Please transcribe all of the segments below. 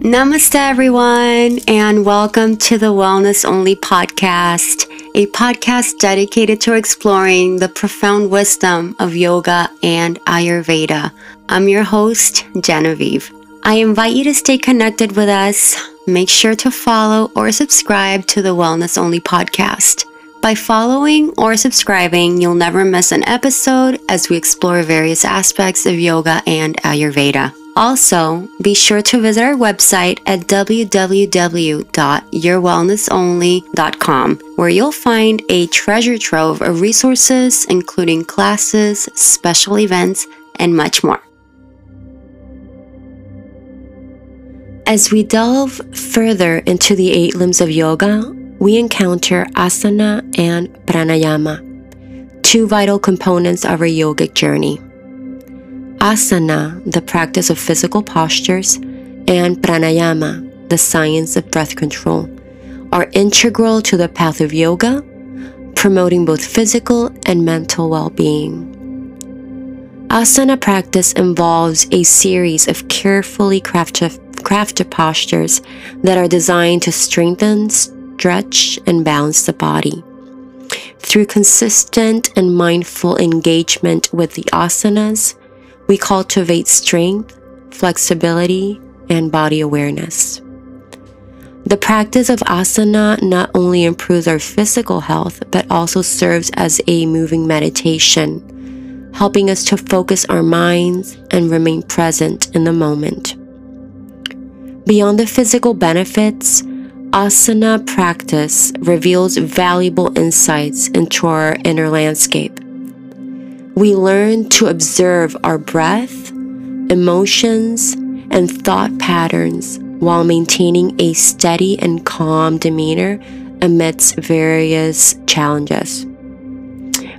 Namaste, everyone, and welcome to the Wellness Only podcast, a podcast dedicated to exploring the profound wisdom of yoga and Ayurveda. I'm your host, Genevieve. I invite you to stay connected with us. Make sure to follow or subscribe to the Wellness Only podcast. By following or subscribing, you'll never miss an episode as we explore various aspects of yoga and Ayurveda. Also, be sure to visit our website at www.yourwellnessonly.com, where you'll find a treasure trove of resources, including classes, special events, and much more. As we delve further into the eight limbs of yoga, we encounter asana and pranayama, two vital components of our yogic journey. Asana, the practice of physical postures, and pranayama, the science of breath control, are integral to the path of yoga, promoting both physical and mental well being. Asana practice involves a series of carefully crafted, crafted postures that are designed to strengthen, stretch, and balance the body. Through consistent and mindful engagement with the asanas, we cultivate strength, flexibility, and body awareness. The practice of asana not only improves our physical health, but also serves as a moving meditation, helping us to focus our minds and remain present in the moment. Beyond the physical benefits, asana practice reveals valuable insights into our inner landscape. We learn to observe our breath, emotions, and thought patterns while maintaining a steady and calm demeanor amidst various challenges.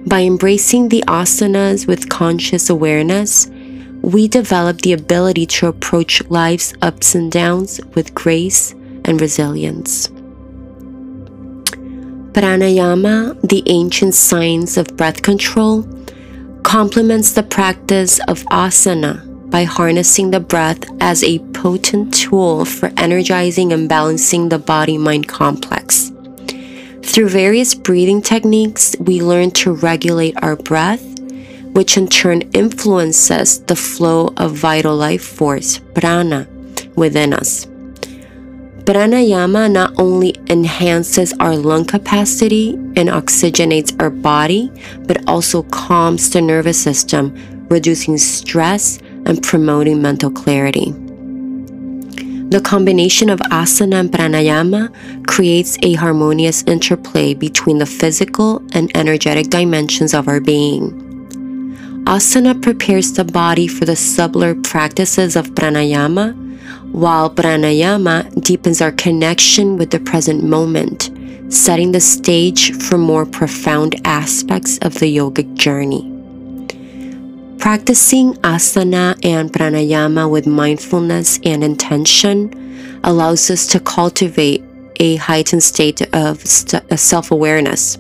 By embracing the asanas with conscious awareness, we develop the ability to approach life's ups and downs with grace and resilience. Pranayama, the ancient science of breath control, complements the practice of asana by harnessing the breath as a potent tool for energizing and balancing the body mind complex. Through various breathing techniques, we learn to regulate our breath, which in turn influences the flow of vital life force, prana, within us. Pranayama not only enhances our lung capacity and oxygenates our body, but also calms the nervous system, reducing stress and promoting mental clarity. The combination of asana and pranayama creates a harmonious interplay between the physical and energetic dimensions of our being. Asana prepares the body for the subtler practices of pranayama while pranayama deepens our connection with the present moment, setting the stage for more profound aspects of the yogic journey. Practicing asana and pranayama with mindfulness and intention allows us to cultivate a heightened state of st- uh, self awareness.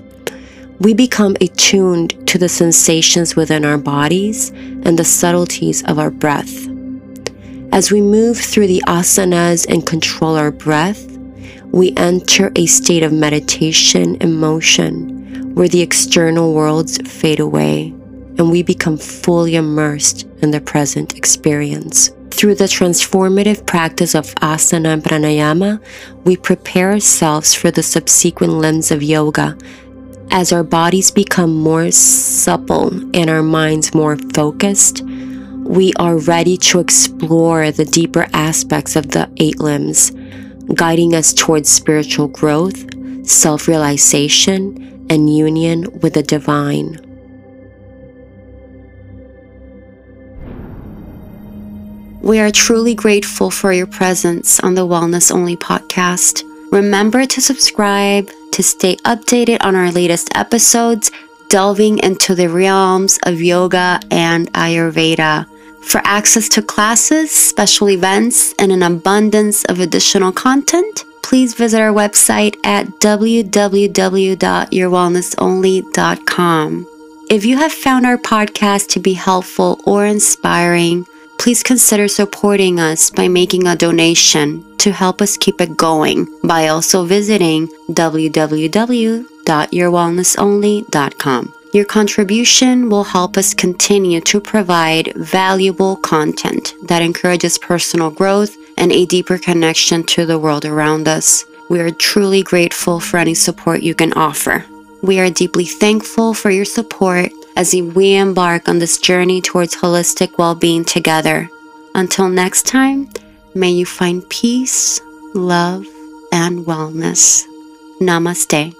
We become attuned to the sensations within our bodies and the subtleties of our breath. As we move through the asanas and control our breath, we enter a state of meditation and motion where the external worlds fade away and we become fully immersed in the present experience. Through the transformative practice of asana and pranayama, we prepare ourselves for the subsequent limbs of yoga as our bodies become more supple and our minds more focused we are ready to explore the deeper aspects of the eight limbs, guiding us towards spiritual growth, self realization, and union with the divine. We are truly grateful for your presence on the Wellness Only podcast. Remember to subscribe to stay updated on our latest episodes, delving into the realms of yoga and Ayurveda. For access to classes, special events, and an abundance of additional content, please visit our website at www.yourwellnessonly.com. If you have found our podcast to be helpful or inspiring, please consider supporting us by making a donation to help us keep it going by also visiting www.yourwellnessonly.com. Your contribution will help us continue to provide valuable content that encourages personal growth and a deeper connection to the world around us. We are truly grateful for any support you can offer. We are deeply thankful for your support as we embark on this journey towards holistic well being together. Until next time, may you find peace, love, and wellness. Namaste.